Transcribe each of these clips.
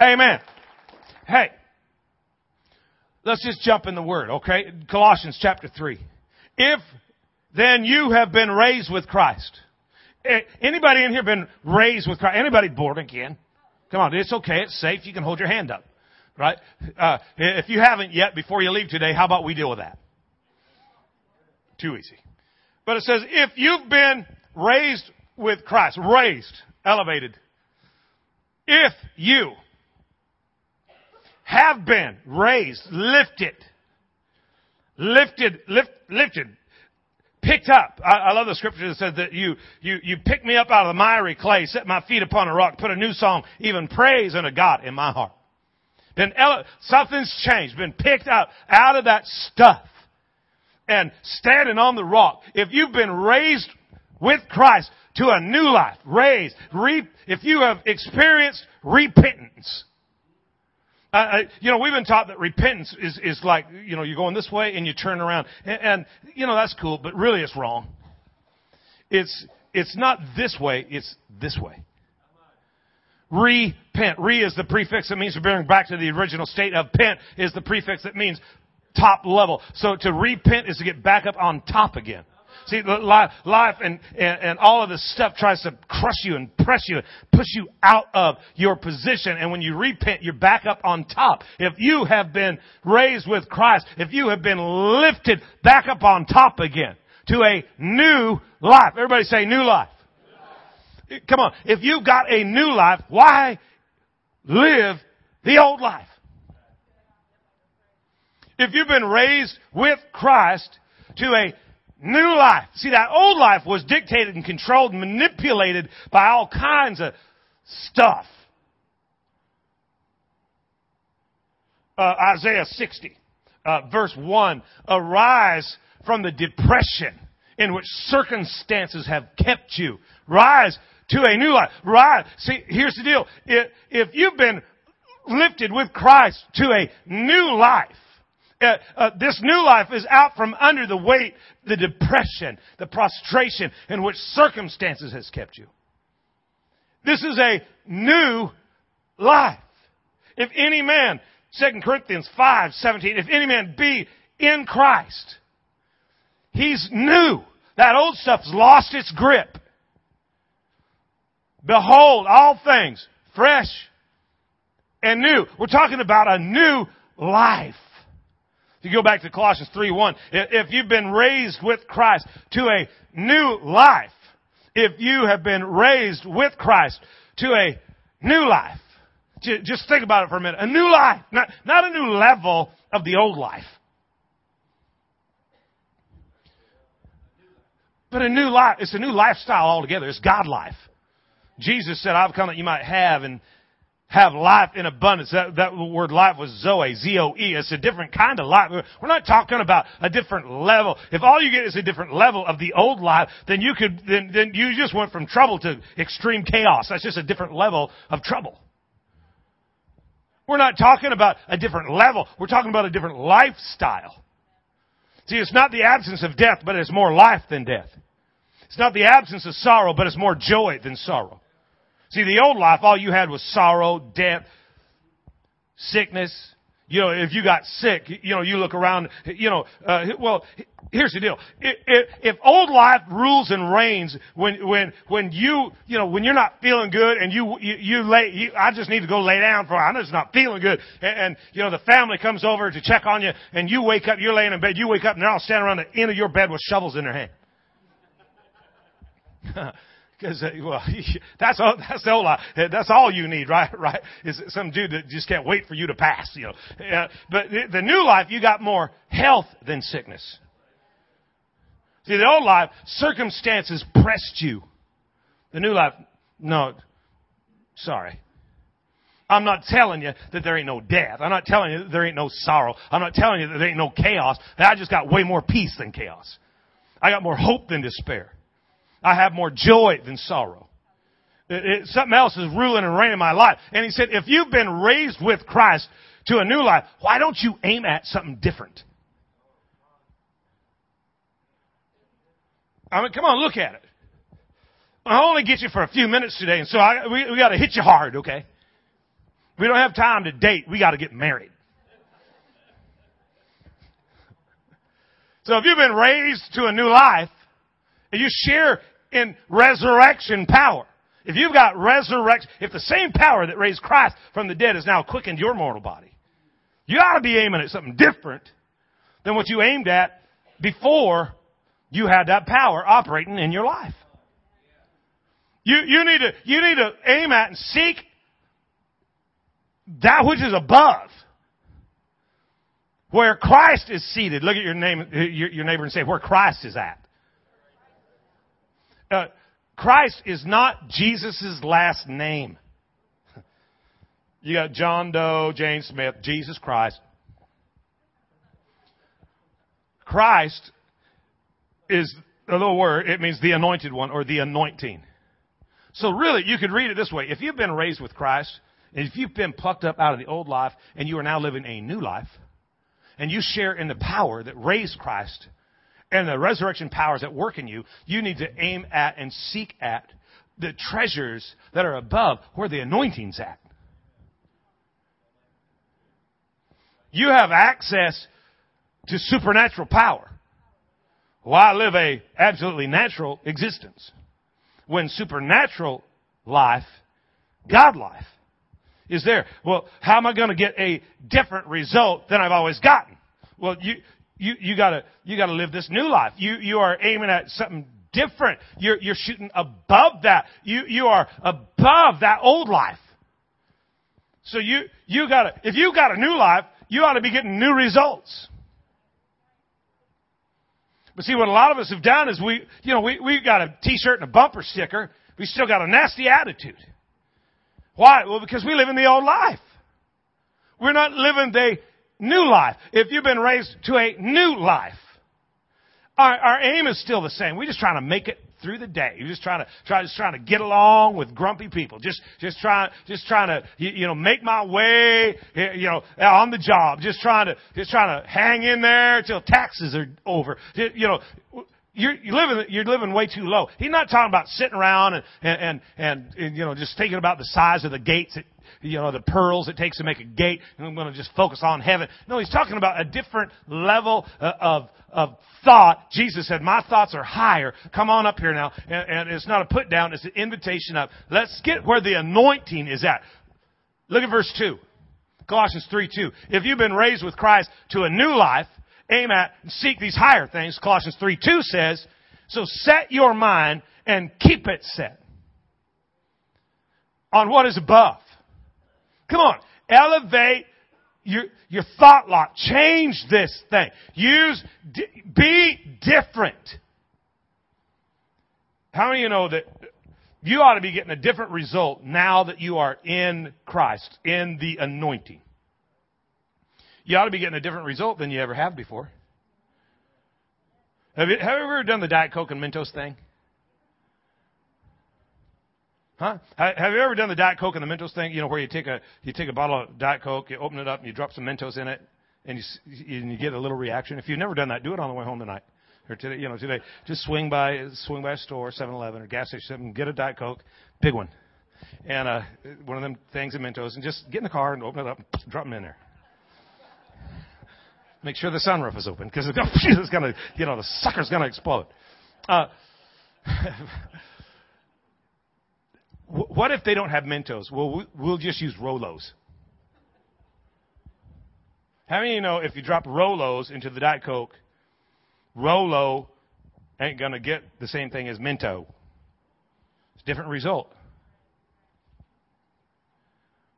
Amen. Hey, let's just jump in the word, okay? Colossians chapter 3. If then you have been raised with Christ. Eh, anybody in here been raised with Christ? Anybody born again? Come on, it's okay. It's safe. You can hold your hand up. Right? Uh, if you haven't yet, before you leave today, how about we deal with that? Too easy. But it says, if you've been raised with Christ, raised, elevated, if you have been raised, lifted, lifted, lift, lifted, picked up. I, I, love the scripture that says that you, you, you picked me up out of the miry clay, set my feet upon a rock, put a new song, even praise unto God in my heart. Been, ele- something's changed, been picked up out of that stuff and standing on the rock. If you've been raised with Christ to a new life, raised, re- if you have experienced repentance, uh, you know, we've been taught that repentance is, is like, you know, you're going this way and you turn around. And, and, you know, that's cool, but really it's wrong. It's, it's not this way, it's this way. Repent. Re is the prefix that means to bring back to the original state of pent is the prefix that means top level. So to repent is to get back up on top again. See, life, life and, and, and all of this stuff tries to crush you and press you, and push you out of your position. And when you repent, you're back up on top. If you have been raised with Christ, if you have been lifted back up on top again to a new life. Everybody say new life. Come on. If you've got a new life, why live the old life? If you've been raised with Christ to a new life. See, that old life was dictated and controlled and manipulated by all kinds of stuff. Uh, Isaiah 60, uh, verse 1, arise from the depression in which circumstances have kept you. Rise to a new life. Rise. See, here's the deal. If, if you've been lifted with Christ to a new life, uh, uh, this new life is out from under the weight, the depression, the prostration in which circumstances has kept you. This is a new life. If any man, 2 Corinthians 5, 17, if any man be in Christ, he's new. That old stuff's lost its grip. Behold, all things fresh and new. We're talking about a new life. If you go back to Colossians 3 1, if you've been raised with Christ to a new life, if you have been raised with Christ to a new life, just think about it for a minute. A new life, not, not a new level of the old life. But a new life, it's a new lifestyle altogether. It's God life. Jesus said, I've come that you might have and have life in abundance. That, that word life was Zoe, Z-O-E. It's a different kind of life. We're not talking about a different level. If all you get is a different level of the old life, then you could, then, then you just went from trouble to extreme chaos. That's just a different level of trouble. We're not talking about a different level. We're talking about a different lifestyle. See, it's not the absence of death, but it's more life than death. It's not the absence of sorrow, but it's more joy than sorrow. See, the old life, all you had was sorrow, death, sickness. You know, if you got sick, you know, you look around, you know, uh, well, here's the deal. If, if, old life rules and reigns when, when, when you, you know, when you're not feeling good and you, you, you lay, you, I just need to go lay down for, I'm just not feeling good. And, and, you know, the family comes over to check on you and you wake up, you're laying in bed, you wake up and they're all standing around the end of your bed with shovels in their hand. Because uh, well, that's all, that's all I, that's all you need, right? Right? Is some dude that just can't wait for you to pass, you know. But the, new life, you got more health than sickness. See, the old life, circumstances pressed you. The new life, no, sorry. I'm not telling you that there ain't no death. I'm not telling you that there ain't no sorrow. I'm not telling you that there ain't no chaos. I just got way more peace than chaos. I got more hope than despair. I have more joy than sorrow. It, it, something else is ruling and reigning my life. And he said, if you've been raised with Christ to a new life, why don't you aim at something different? I mean, come on, look at it. I only get you for a few minutes today, and so I, we, we got to hit you hard, okay? We don't have time to date. We got to get married. So if you've been raised to a new life, and you share in resurrection power, if you've got resurrection, if the same power that raised Christ from the dead has now quickened your mortal body, you ought to be aiming at something different than what you aimed at before you had that power operating in your life. You, you need to, you need to aim at and seek that which is above. Where Christ is seated. Look at your name, your, your neighbor and say, where Christ is at. Uh, Christ is not Jesus' last name. You got John Doe, James Smith, Jesus Christ. Christ is a little word. It means the anointed one or the anointing. So really, you could read it this way. If you've been raised with Christ, and if you've been plucked up out of the old life, and you are now living a new life, and you share in the power that raised Christ, and the resurrection powers that work in you, you need to aim at and seek at the treasures that are above where the anointing's at. You have access to supernatural power. I live a absolutely natural existence. When supernatural life, God life, is there. Well, how am I going to get a different result than I've always gotten? Well, you, you, you gotta, you gotta live this new life. You, you are aiming at something different. You're, you're shooting above that. You, you are above that old life. So you, you gotta, if you got a new life, you ought to be getting new results. But see, what a lot of us have done is we, you know, we, we got a t-shirt and a bumper sticker. We still got a nasty attitude. Why? Well, because we live in the old life. We're not living the new life. If you've been raised to a new life, our, our aim is still the same. We're just trying to make it through the day. You're just trying to try, just trying to get along with grumpy people. Just, just trying, just trying to, you, you know, make my way, you know, on the job. Just trying to, just trying to hang in there till taxes are over. You know, you're, you're living, you're living way too low. He's not talking about sitting around and, and, and, and, you know, just thinking about the size of the gates that, you know, the pearls it takes to make a gate, and I'm going to just focus on heaven. No, he's talking about a different level uh, of, of thought. Jesus said, my thoughts are higher. Come on up here now. And, and it's not a put down, it's an invitation up. Let's get where the anointing is at. Look at verse 2. Colossians 3 2. If you've been raised with Christ to a new life, aim at and seek these higher things. Colossians 3 2 says, so set your mind and keep it set on what is above. Come on. Elevate your, your thought lock. Change this thing. Use, be different. How many of you know that you ought to be getting a different result now that you are in Christ, in the anointing? You ought to be getting a different result than you ever have before. Have you, have you ever done the Diet Coke and Mentos thing? Huh? Have you ever done the Diet Coke and the Mentos thing? You know, where you take a you take a bottle of Diet Coke, you open it up, and you drop some Mentos in it, and you and you get a little reaction. If you've never done that, do it on the way home tonight or today. You know, today, just swing by swing by a store, 7-Eleven or gas station, get a Diet Coke, big one, and uh, one of them things of Mentos, and just get in the car and open it up, and drop them in there. Make sure the sunroof is open because it's gonna, you know, the sucker's gonna explode. Uh, what if they don't have Mentos? Well, we'll just use Rolos. How many of you know if you drop Rolos into the Diet Coke, Rolo ain't going to get the same thing as Mento? It's a different result.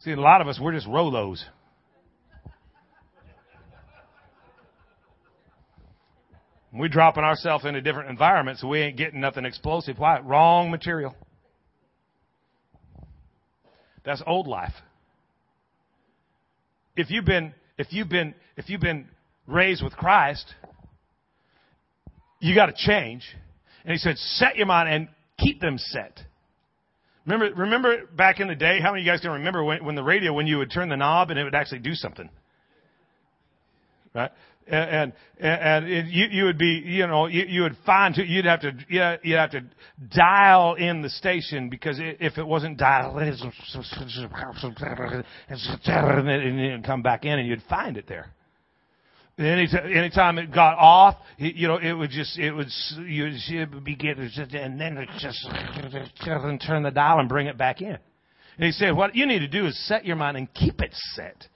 See, a lot of us, we're just Rolos. We're dropping ourselves into different environments, so we ain't getting nothing explosive. Why? Wrong material. That's old life. If you've been, if you've been, if you've been raised with Christ, you got to change. And he said, set your mind and keep them set. Remember, remember back in the day, how many of you guys can remember when, when the radio, when you would turn the knob and it would actually do something? Right? And and it, you you would be you know you, you would find you'd have to you'd have to dial in the station because if it wasn't dialed and you'd come back in and you'd find it there. Any anytime it got off, you know, it would just it would you would begin and then it just turn the dial and bring it back in. And he said, what you need to do is set your mind and keep it set.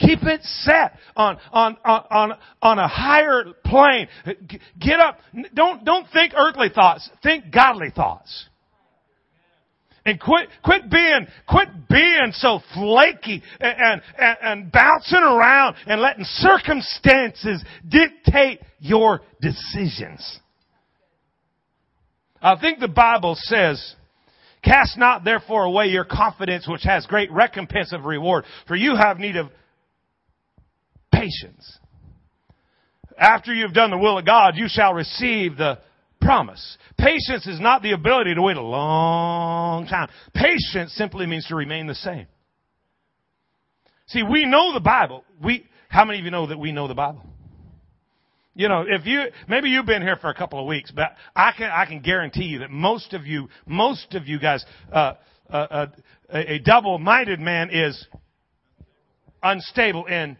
Keep it set on, on, on, on a higher plane. Get up. Don't, don't think earthly thoughts. Think godly thoughts. And quit, quit being, quit being so flaky and, and, and bouncing around and letting circumstances dictate your decisions. I think the Bible says, Cast not therefore away your confidence which has great recompense of reward, for you have need of patience. After you've done the will of God, you shall receive the promise. Patience is not the ability to wait a long time. Patience simply means to remain the same. See, we know the Bible. We, how many of you know that we know the Bible? You know, if you, maybe you've been here for a couple of weeks, but I can, I can guarantee you that most of you, most of you guys, uh, uh, uh, a double-minded man is unstable in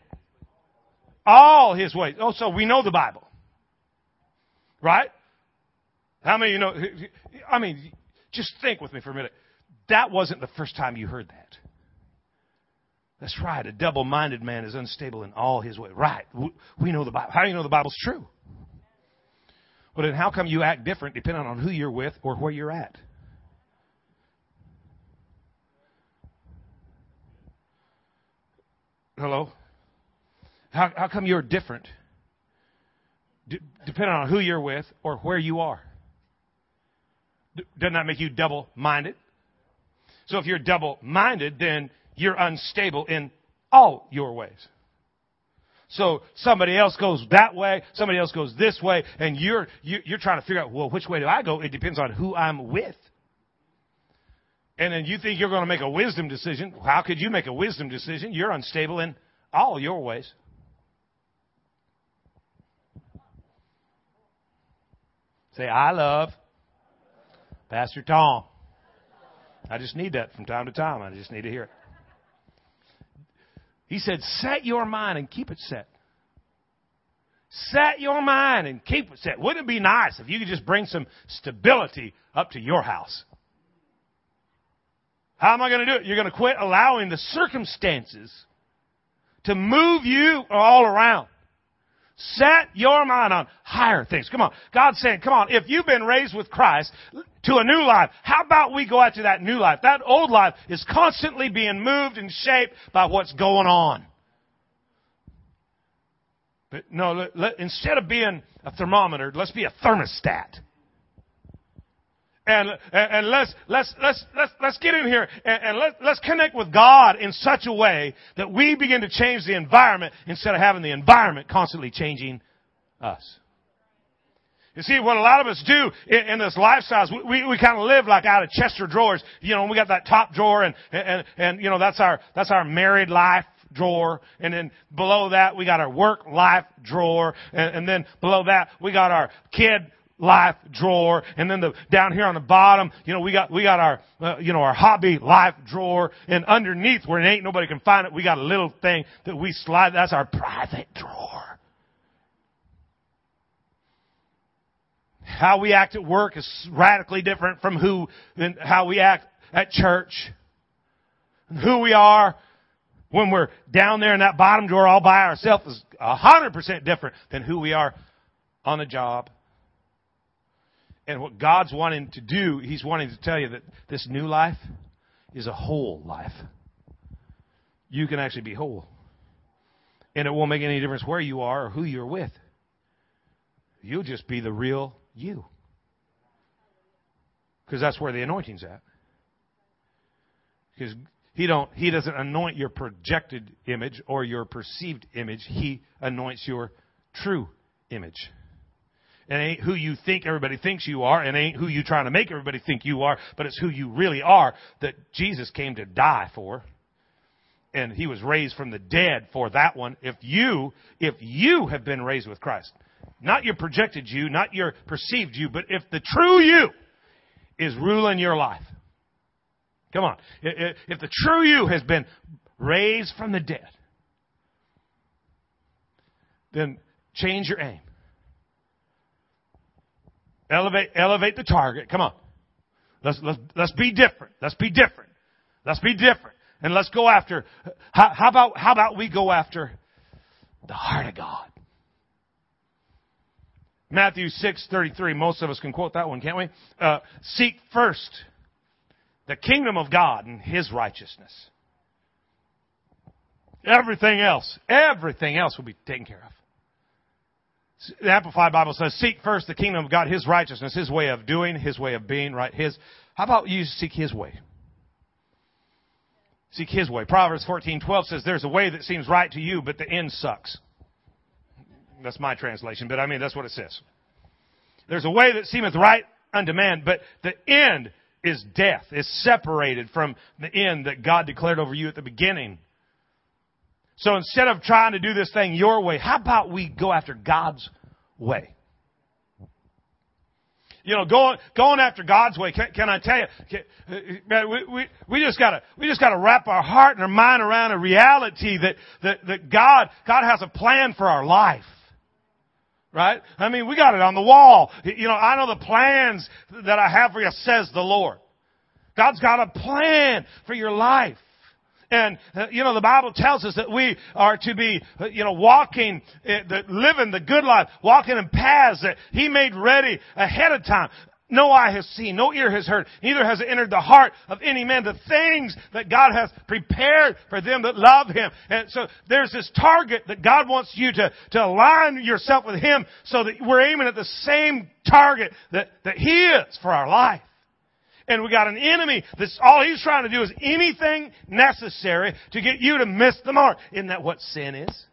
all his ways. Oh, so we know the Bible. Right? How many you know? I mean, just think with me for a minute. That wasn't the first time you heard that. That's right. A double-minded man is unstable in all his ways. Right. We know the Bible. How do you know the Bible's true? Well, then how come you act different depending on who you're with or where you're at? Hello? How, how come you're different D- depending on who you're with or where you are? D- doesn't that make you double minded? So if you're double minded, then you're unstable in all your ways. So somebody else goes that way, somebody else goes this way, and you're, you're trying to figure out, well, which way do I go? It depends on who I'm with. And then you think you're going to make a wisdom decision. How could you make a wisdom decision? You're unstable in all your ways. Say, I love Pastor Tom. I just need that from time to time. I just need to hear it. He said, set your mind and keep it set. Set your mind and keep it set. Wouldn't it be nice if you could just bring some stability up to your house? How am I going to do it? You're going to quit allowing the circumstances to move you all around. Set your mind on higher things. Come on. God's saying, come on, if you've been raised with Christ to a new life, how about we go out to that new life? That old life is constantly being moved and shaped by what's going on. But no, let, let, instead of being a thermometer, let's be a thermostat and, and let's, let's, let's, let's, let's get in here and, and let, let's connect with God in such a way that we begin to change the environment instead of having the environment constantly changing us. You see, what a lot of us do in, in this lifestyle is we, we, we kind of live like out of Chester drawers. You know, we got that top drawer and, and, and, you know, that's our, that's our married life drawer. And then below that, we got our work life drawer. And, and then below that, we got our kid life drawer. And then the down here on the bottom you know we got we got our uh, you know our hobby life drawer. And underneath where it ain't nobody can find it we got a little thing that we slide. That's our private drawer. How we act at work is radically different from who than how we act at church. And who we are when we're down there in that bottom drawer all by ourselves is a hundred percent different than who we are on the job and what God's wanting to do, He's wanting to tell you that this new life is a whole life. You can actually be whole. And it won't make any difference where you are or who you're with. You'll just be the real you. Because that's where the anointing's at. Because he don't he doesn't anoint your projected image or your perceived image. He anoints your true image. It ain't who you think everybody thinks you are, and ain't who you trying to make everybody think you are, but it's who you really are that Jesus came to die for. and he was raised from the dead for that one. If you, if you have been raised with Christ, not your projected you, not your perceived you, but if the true you is ruling your life. Come on. If the true you has been raised from the dead, then change your aim. Elevate, elevate the target. Come on. Let's, let's, let's be different. Let's be different. Let's be different. And let's go after, how, how about, how about we go after the heart of God? Matthew 6:33. Most of us can quote that one, can't we? Uh, seek first the kingdom of God and His righteousness. Everything else, everything else will be taken care of. The Amplified Bible says, seek first the kingdom of God, His righteousness, His way of doing, His way of being, right? His, how about you seek His way? Seek His way. Proverbs 14:12 says, there's a way that seems right to you, but the end sucks. That's my translation, but I mean, that's what it says. There's a way that seemeth right unto man, but the end is death, is separated from the end that God declared over you at the beginning. So instead of trying to do this thing your way, how about we go after God's way? You know, going going after God's way. Can, can I tell you? Can, man, we, we we just gotta we just gotta wrap our heart and our mind around a reality that that that God God has a plan for our life. Right? I mean, we got it on the wall. You know, I know the plans that I have for you, says the Lord. God's got a plan for your life. And, uh, you know, the Bible tells us that we are to be, uh, you know, walking, uh, living the good life, walking in paths that He made ready ahead of time. No eye has seen, no ear has heard, neither has entered the heart of any man the things that God has prepared for them that love Him. And so there's this target that God wants you to, to align yourself with Him so that we're aiming at the same target that, that He is for our life. And we got an enemy that's all he's trying to do is anything necessary to get you to miss the mark. Isn't that what sin is?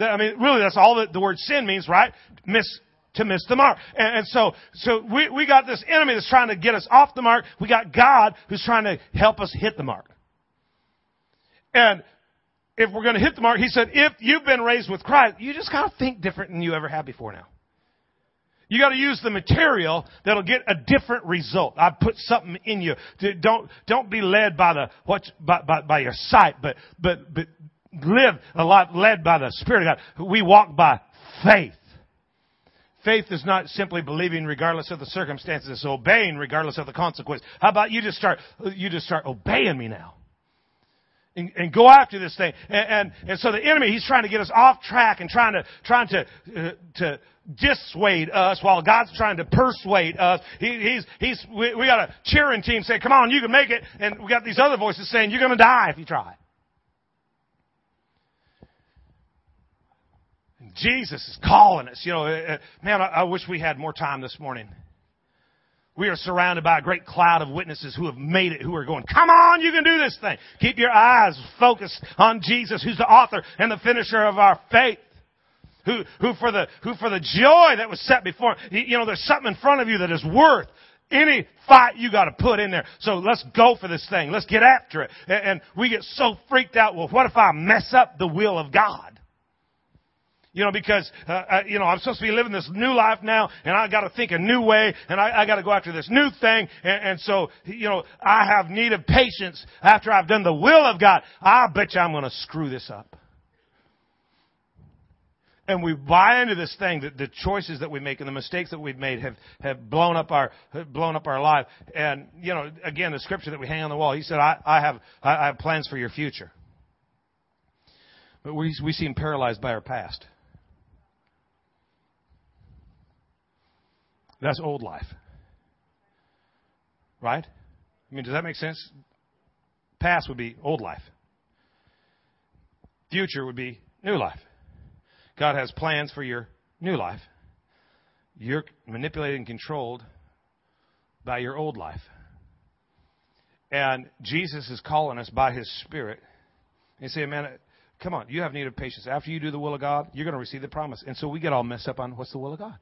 I mean, really, that's all that the word sin means, right? Miss to miss the mark. And, and, so, so we, we got this enemy that's trying to get us off the mark. We got God who's trying to help us hit the mark. And if we're going to hit the mark, he said, if you've been raised with Christ, you just gotta think different than you ever have before now. You gotta use the material that'll get a different result. I put something in you. Don't, don't be led by the, what, by, by, by your sight, but, but, but live a lot led by the Spirit of God. We walk by faith. Faith is not simply believing regardless of the circumstances, it's obeying regardless of the consequence. How about you just start, you just start obeying me now? And, and go after this thing. And, and, and, so the enemy, he's trying to get us off track and trying to, trying to, uh, to dissuade us while God's trying to persuade us. He, he's, he's, we, we got a cheering team saying, come on, you can make it. And we got these other voices saying, you're going to die if you try. Jesus is calling us. You know, uh, uh, man, I, I wish we had more time this morning. We are surrounded by a great cloud of witnesses who have made it, who are going, come on, you can do this thing. Keep your eyes focused on Jesus, who's the author and the finisher of our faith. Who, who for the, who for the joy that was set before, you know, there's something in front of you that is worth any fight you got to put in there. So let's go for this thing. Let's get after it. And, and we get so freaked out. Well, what if I mess up the will of God? You know, because, uh, uh, you know, I'm supposed to be living this new life now, and I gotta think a new way, and I, I gotta go after this new thing, and, and so, you know, I have need of patience after I've done the will of God. I bet you I'm gonna screw this up. And we buy into this thing that the choices that we make and the mistakes that we've made have, have blown up our, blown up our life. And, you know, again, the scripture that we hang on the wall, he said, I, I have, I have plans for your future. But we, we seem paralyzed by our past. That's old life. Right? I mean, does that make sense? Past would be old life. Future would be new life. God has plans for your new life. You're manipulated and controlled by your old life. And Jesus is calling us by His Spirit. And say, man, come on, you have need of patience. After you do the will of God, you're going to receive the promise. And so we get all messed up on what's the will of God.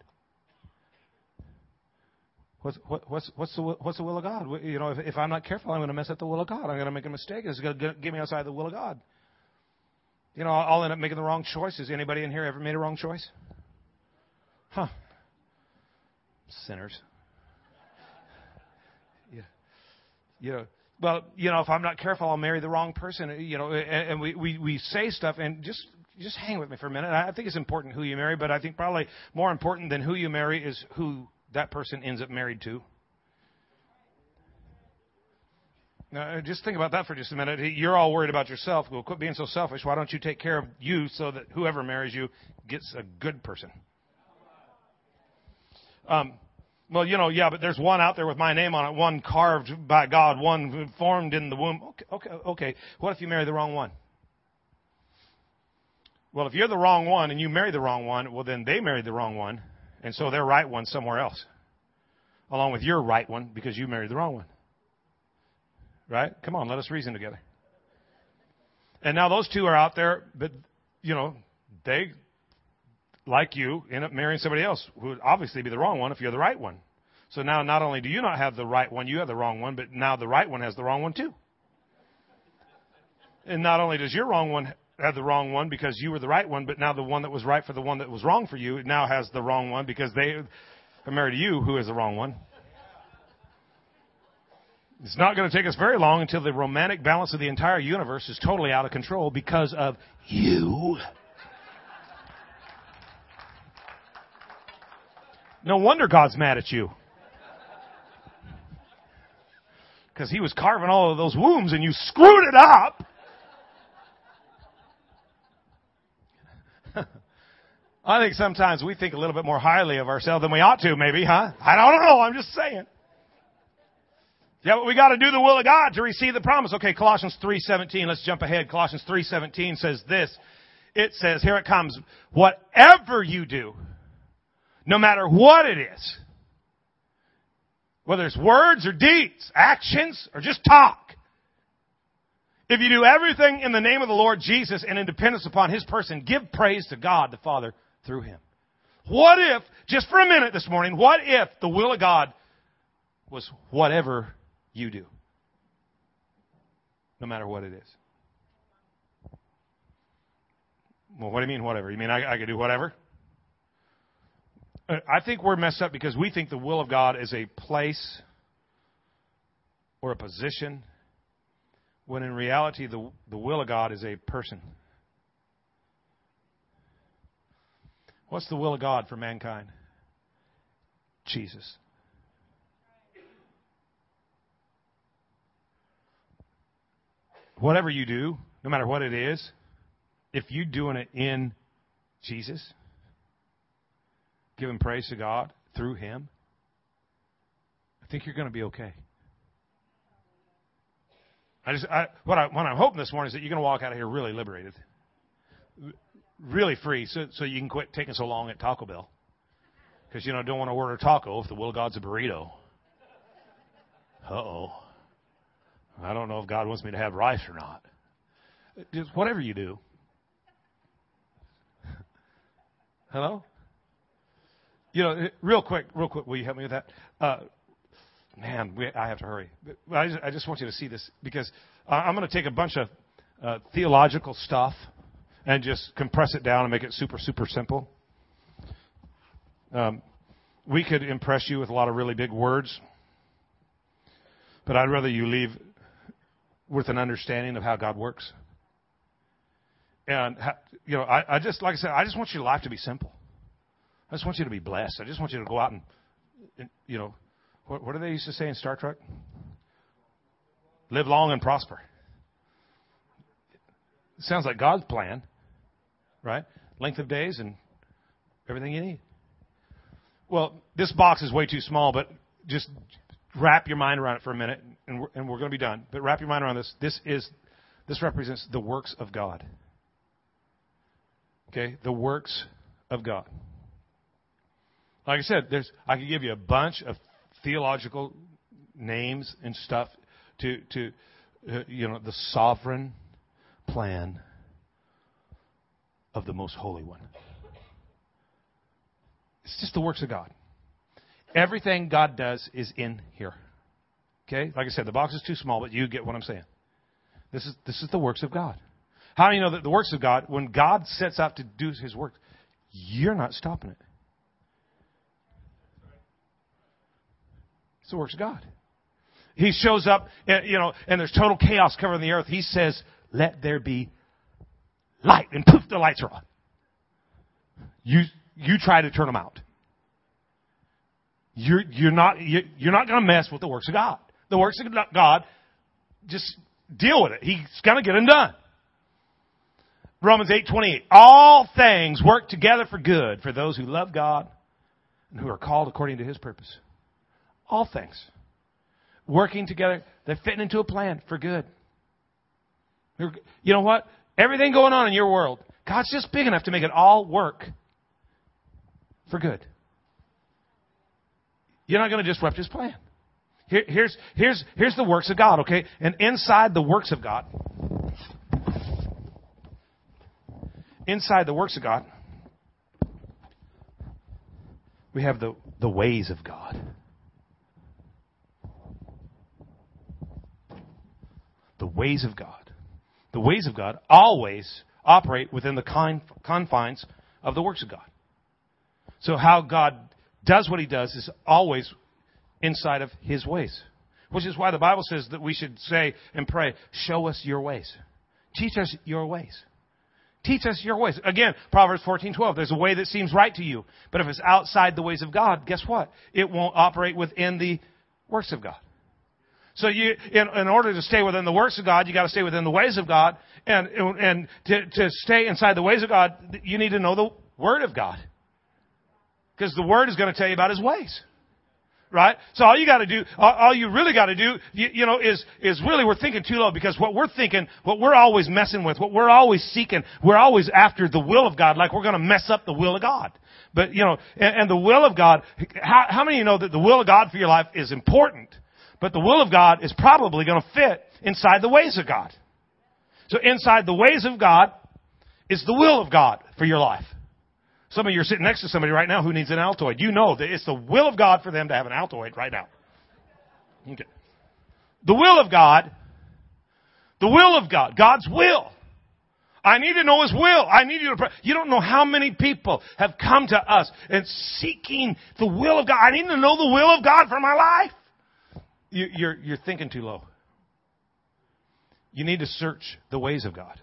What's, what, what's, what's, the, what's the will of God? You know, if, if I'm not careful, I'm going to mess up the will of God. I'm going to make a mistake. It's going to get me outside the will of God. You know, I'll end up making the wrong choices. Anybody in here ever made a wrong choice? Huh. Sinners. Yeah. You know, well, you know, if I'm not careful, I'll marry the wrong person. You know, and, and we, we, we say stuff and just just hang with me for a minute. I think it's important who you marry, but I think probably more important than who you marry is who that person ends up married to. Now, just think about that for just a minute. You're all worried about yourself. Well, quit being so selfish. Why don't you take care of you so that whoever marries you gets a good person? Um, well, you know, yeah, but there's one out there with my name on it, one carved by God, one formed in the womb. Okay, okay, okay. What if you marry the wrong one? Well, if you're the wrong one and you marry the wrong one, well, then they married the wrong one, and so their right one somewhere else, along with your right one because you married the wrong one. Right? Come on, let us reason together. And now those two are out there, but you know, they like you end up marrying somebody else who would obviously be the wrong one if you're the right one. So now not only do you not have the right one, you have the wrong one, but now the right one has the wrong one too. And not only does your wrong one had the wrong one because you were the right one, but now the one that was right for the one that was wrong for you now has the wrong one because they are married to you who is the wrong one. It's not going to take us very long until the romantic balance of the entire universe is totally out of control because of you. No wonder God's mad at you. Because he was carving all of those wombs and you screwed it up. I think sometimes we think a little bit more highly of ourselves than we ought to, maybe, huh? I don't know. I'm just saying. Yeah, but we got to do the will of God to receive the promise. Okay, Colossians 3:17. Let's jump ahead. Colossians 3:17 says this. It says, here it comes. Whatever you do, no matter what it is, whether it's words or deeds, actions or just talk, if you do everything in the name of the Lord Jesus and in dependence upon His person, give praise to God the Father through him. What if, just for a minute this morning, what if the will of God was whatever you do? No matter what it is. Well, what do you mean, whatever? You mean I, I could do whatever? Uh, I think we're messed up because we think the will of God is a place or a position, when in reality, the, the will of God is a person. What's the will of God for mankind? Jesus. Whatever you do, no matter what it is, if you're doing it in Jesus, giving praise to God through Him, I think you're going to be okay. I just, I, what, I, what I'm hoping this morning is that you're going to walk out of here really liberated really free so, so you can quit taking so long at Taco Bell. Because, you know, don't want to order a taco if the will of God's a burrito. Uh oh. I don't know if God wants me to have rice or not. Just whatever you do. Hello? You know, real quick, real quick, will you help me with that? Uh, man, we, I have to hurry. I just, I just, want you to see this because I'm going to take a bunch of uh, theological stuff and just compress it down and make it super, super simple. Um, we could impress you with a lot of really big words, but I'd rather you leave with an understanding of how God works. And you know, I, I just like I said, I just want your life to be simple. I just want you to be blessed. I just want you to go out and, and you know, what, what do they used to say in Star Trek? Live long and prosper. It sounds like God's plan right? Length of days and everything you need. Well, this box is way too small, but just wrap your mind around it for a minute, and we're, and we're going to be done. But wrap your mind around this. This is this represents the works of God. Okay, the works of God. Like I said, there's I could give you a bunch of theological names and stuff to to uh, you know the sovereign plan of the Most Holy One. It's just the works of God. Everything God does is in here. Okay? Like I said, the box is too small, but you get what I'm saying. This is, this is the works of God. How do you know that the works of God, when God sets out to do his work, you're not stopping it? It's the works of God. He shows up, eh, you know, and there's total chaos covering the earth. He says, let there be light. And poof, the lights are on. You, you try to turn them out. You're, you're not, you're not going to mess with the works of God. The works of God, just deal with it. He's going to get them done. Romans 8:28. All things work together for good for those who love God and who are called according to his purpose. All things working together, they're fitting into a plan for good. You know what? Everything going on in your world, God's just big enough to make it all work for good. You're not going to disrupt his plan. Here, here's, here's, here's the works of God, okay? And inside the works of God, inside the works of God, we have the, the ways of God. The ways of God. The ways of God always operate within the confines of the works of God. So how God does what he does is always inside of his ways. Which is why the Bible says that we should say and pray, show us your ways. Teach us your ways. Teach us your ways. Again, Proverbs 14:12. There's a way that seems right to you, but if it's outside the ways of God, guess what? It won't operate within the works of God. So you, in, in order to stay within the works of God, you got to stay within the ways of God, and and to, to stay inside the ways of God, you need to know the Word of God, because the Word is going to tell you about His ways right? So all you got to do, all you really got to do, you, you, know, is is really we're thinking too low because what we're thinking, what we're always messing with, what we're always seeking, we're always after the will of God, like we're going to mess up the will of God. But you know, and, and the will of God, how, how many of you know that the will of God for your life is important, but the will of God is probably going to fit inside the ways of God. So inside the ways of God is the will of God for your life. Some of you are sitting next to somebody right now who needs an Altoid. You know that it's the will of God for them to have an Altoid right now. Okay. The will of God, the will of God, God's will. I need to know His will. I need you to pray. You don't know how many people have come to us and seeking the will of God. I need to know the will of God for my life. You, you're, you're thinking too low. You need to search the ways of God.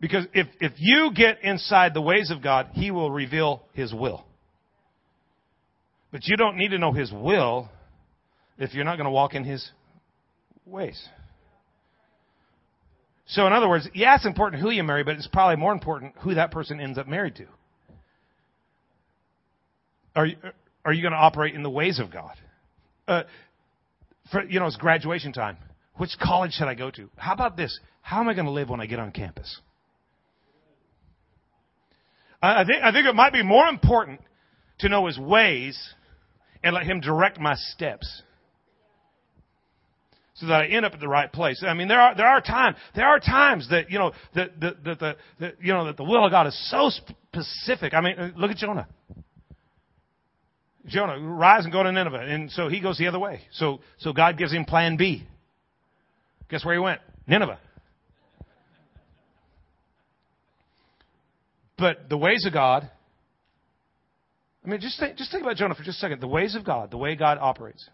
Because if, if you get inside the ways of God, He will reveal His will. But you don't need to know His will if you're not going to walk in His ways. So, in other words, yeah, it's important who you marry, but it's probably more important who that person ends up married to. Are you, are you going to operate in the ways of God? Uh, for, you know, it's graduation time. Which college should I go to? How about this? How am I going to live when I get on campus? I I, think, I think it might be more important to know his ways and let him direct my steps so that I end up at the right place. I mean, there are there are times there are times that you know that that, that the that, you know that the will of God is so specific. I mean, uh, look at Jonah. Jonah, rise and go to Nineveh, and so he goes the other way. So so God gives him Plan B. Guess where he went? Nineveh. But the ways of God, I mean, just think, just think about Jonah for just a second. The ways of God, the way God operates.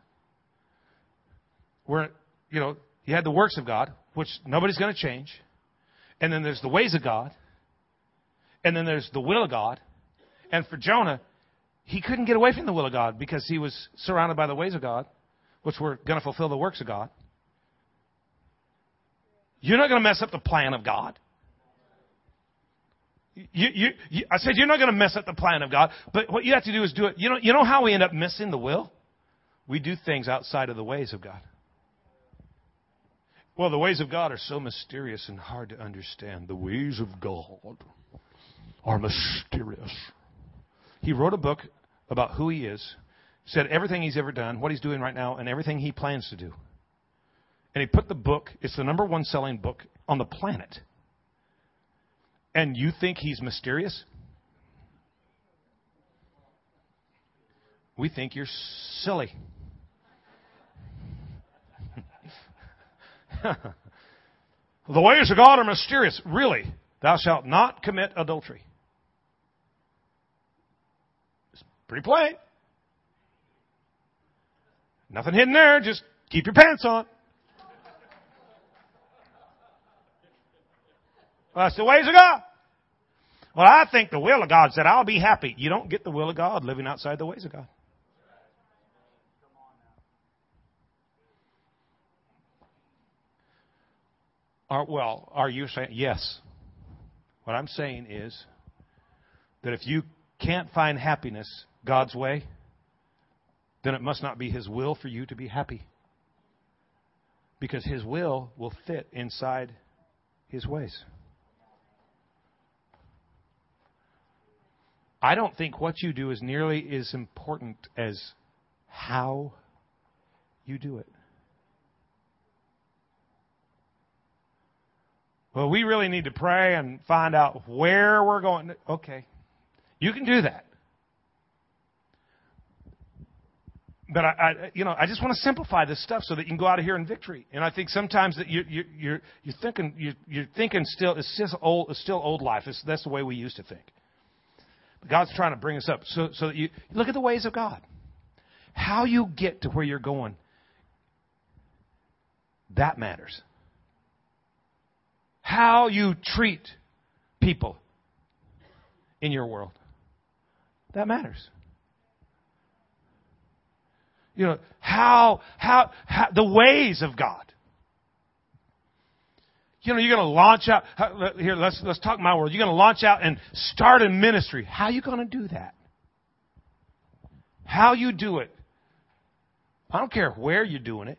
Where, you know, you had the works of God, which nobody's going to change. And then there's the ways of God. And then there's the will of God. And for Jonah, he couldn't get away from the will of God because he was surrounded by the ways of God, which were going to fulfill the works of God. You're not going to mess up the plan of God. You, you, you, I said you're not going to mess up the plan of God, but what you have to do is do it. You know, you know how we end up missing the will? We do things outside of the ways of God. Well, the ways of God are so mysterious and hard to understand. The ways of God are mysterious. He wrote a book about who he is, said everything he's ever done, what he's doing right now, and everything he plans to do. And he put the book, it's the number one selling book on the planet and you think he's mysterious? we think you're silly. the ways of God are mysterious. Really, thou shalt not commit adultery. It's pretty plain. Nothing hidden there. Just keep your pants on. Well, that's the ways of God. Well, I think the will of God said, I'll be happy. You don't get the will of God living outside the ways of God. Are, well, are you saying, yes. What I'm saying is that if you can't find happiness God's way, then it must not be His will for you to be happy. Because His will will fit inside His ways. I don't think what you do is nearly as important as how you do it. Well, we really need to pray and find out where we're going. Okay. You can do that. But I, I, you know, I just want to simplify this stuff so that you can go out of here in victory. And I think sometimes that you, you, you're, you're thinking, you're, you're thinking still, it's still old, it's still old life. It's, that's the way we used to think. But God's trying to bring us up so, so that you look at the ways of God. How you get to where you're going, that matters how you treat people in your world. That matters. You know, how, how, how the ways of God. You know, you're going to launch out, here, let's, let's talk my world. You're going to launch out and start a ministry. How are you going to do that? How you do it. I don't care where you're doing it.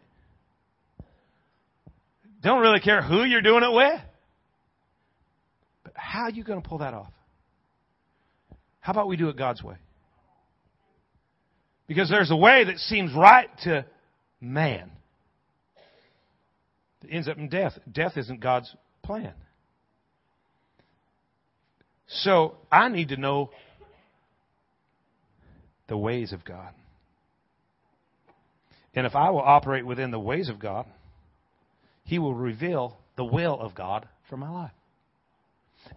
Don't really care who you're doing it with. But how are you going to pull that off? How about we do it God's way? Because there's a way that seems right to man that ends up in death. Death isn't God's plan. So I need to know the ways of God. And if I will operate within the ways of God, He will reveal the will of God for my life.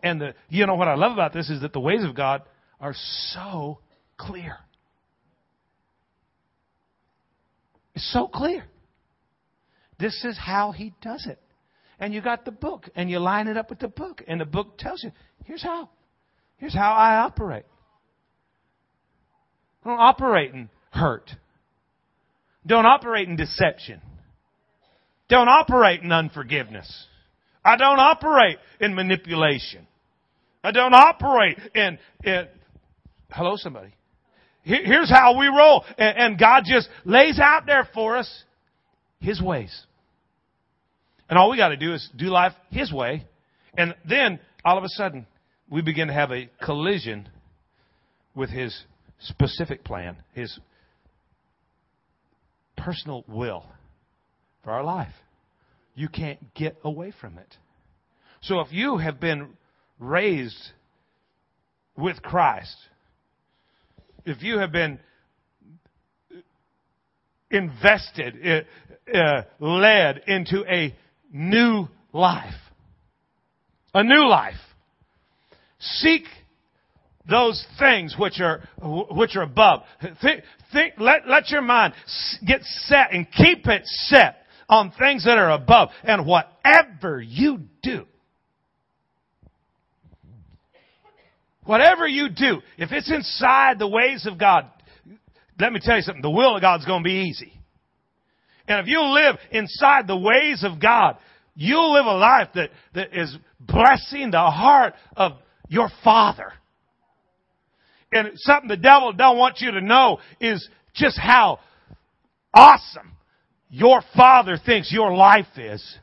And the, you know what I love about this is that the ways of God are so clear. It's so clear. This is how he does it. And you got the book, and you line it up with the book, and the book tells you, here's how. Here's how I operate. I don't operate in hurt. Don't operate in deception. Don't operate in unforgiveness. I don't operate in manipulation. I don't operate in, in hello somebody. Here's how we roll. And, God just lays out there for us His ways. And all we got to do is do life His way. And then all of a sudden we begin to have a collision with His specific plan, His personal will for our life. You can't get away from it. So if you have been raised with Christ, if you have been invested, uh, uh, led into a new life, a new life, seek those things which are which are above. Think, think, let, let your mind get set and keep it set on things that are above. And whatever you do, whatever you do, if it's inside the ways of God, let me tell you something, the will of God's going to be easy. And if you live inside the ways of God, you'll live a life that, that is blessing the heart of your Father. And something the devil don't want you to know is just how awesome your Father thinks your life is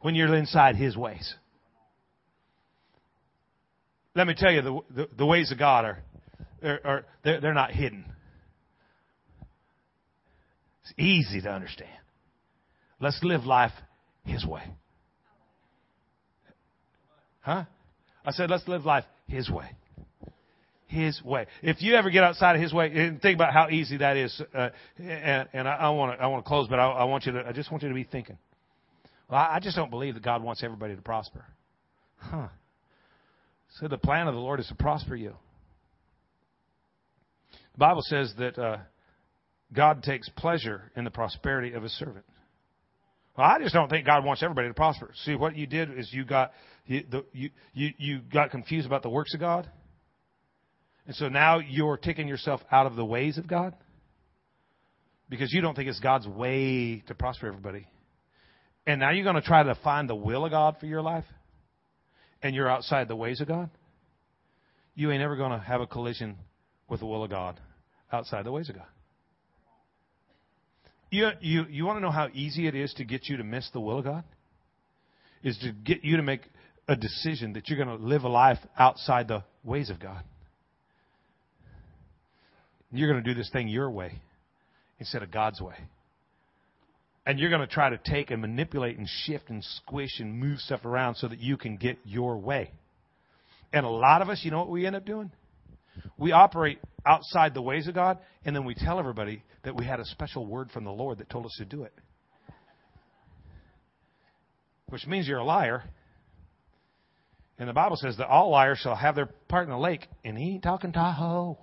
when you're inside His ways. Let me tell you, the, the, the ways of God are, are, are they're, they're not hidden. It's easy to understand. Let's live life His way. Huh? I said, let's live life His way. His way. If you ever get outside of His way, and think about how easy that is. Uh, and, and I want to I want to close, but I, I want you to I just want you to be thinking. Well, I just don't believe that God wants everybody to prosper. Huh. So the plan of the Lord is to prosper you. The Bible says that uh, God takes pleasure in the prosperity of His servant. Well, I just don't think God wants everybody to prosper. See, what you did is you got you, the, you, you, you got confused about the works of God, and so now you're taking yourself out of the ways of God because you don't think it's God's way to prosper everybody. And now you're going to try to find the will of God for your life, and you're outside the ways of God. You ain't ever going to have a collision with the will of God outside the ways of God. You, you, you want to know how easy it is to get you to miss the will of God? Is to get you to make a decision that you're going to live a life outside the ways of God. You're going to do this thing your way instead of God's way. And you're going to try to take and manipulate and shift and squish and move stuff around so that you can get your way. And a lot of us, you know what we end up doing? We operate outside the ways of God, and then we tell everybody that we had a special word from the Lord that told us to do it. Which means you're a liar. And the Bible says that all liars shall have their part in the lake, and he ain't talking Tahoe.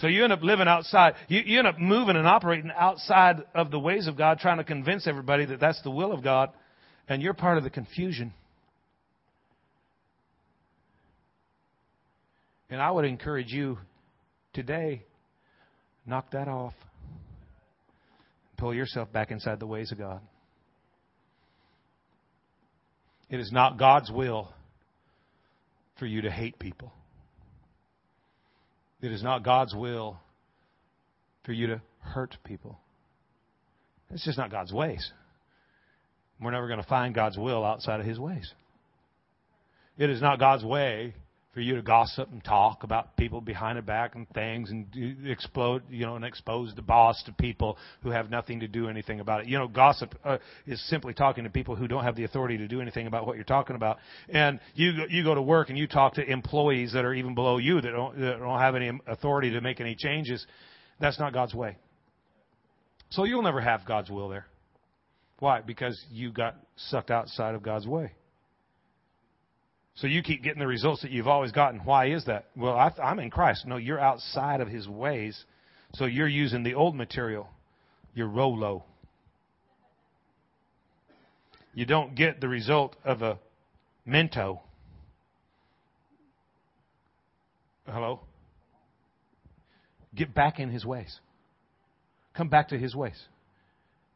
So you end up living outside. You, you end up moving and operating outside of the ways of God, trying to convince everybody that that's the will of God, and you're part of the confusion. And I would encourage you today, knock that off. Pull yourself back inside the ways of God. It is not God's will for you to hate people. It is not God's will for you to hurt people. It's just not God's ways. We're never going to find God's will outside of His ways. It is not God's way for you to gossip and talk about people behind their back and things and explode, you know, and expose the boss to people who have nothing to do anything about it. You know, gossip uh, is simply talking to people who don't have the authority to do anything about what you're talking about. And you you go to work and you talk to employees that are even below you that don't that don't have any authority to make any changes. That's not God's way. So you'll never have God's will there. Why? Because you got sucked outside of God's way. So you keep getting the results that you've always gotten. Why is that? Well, I, am in Christ. No, you're outside of His ways. So you're using the old material. You're Rolo. You don't get the result of a Mento. Hello? Get back in His ways. Come back to His ways.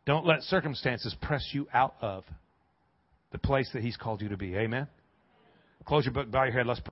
Don't let circumstances press you out of the place that He's called you to be. Amen? Close your book, bow your head. Let's pray.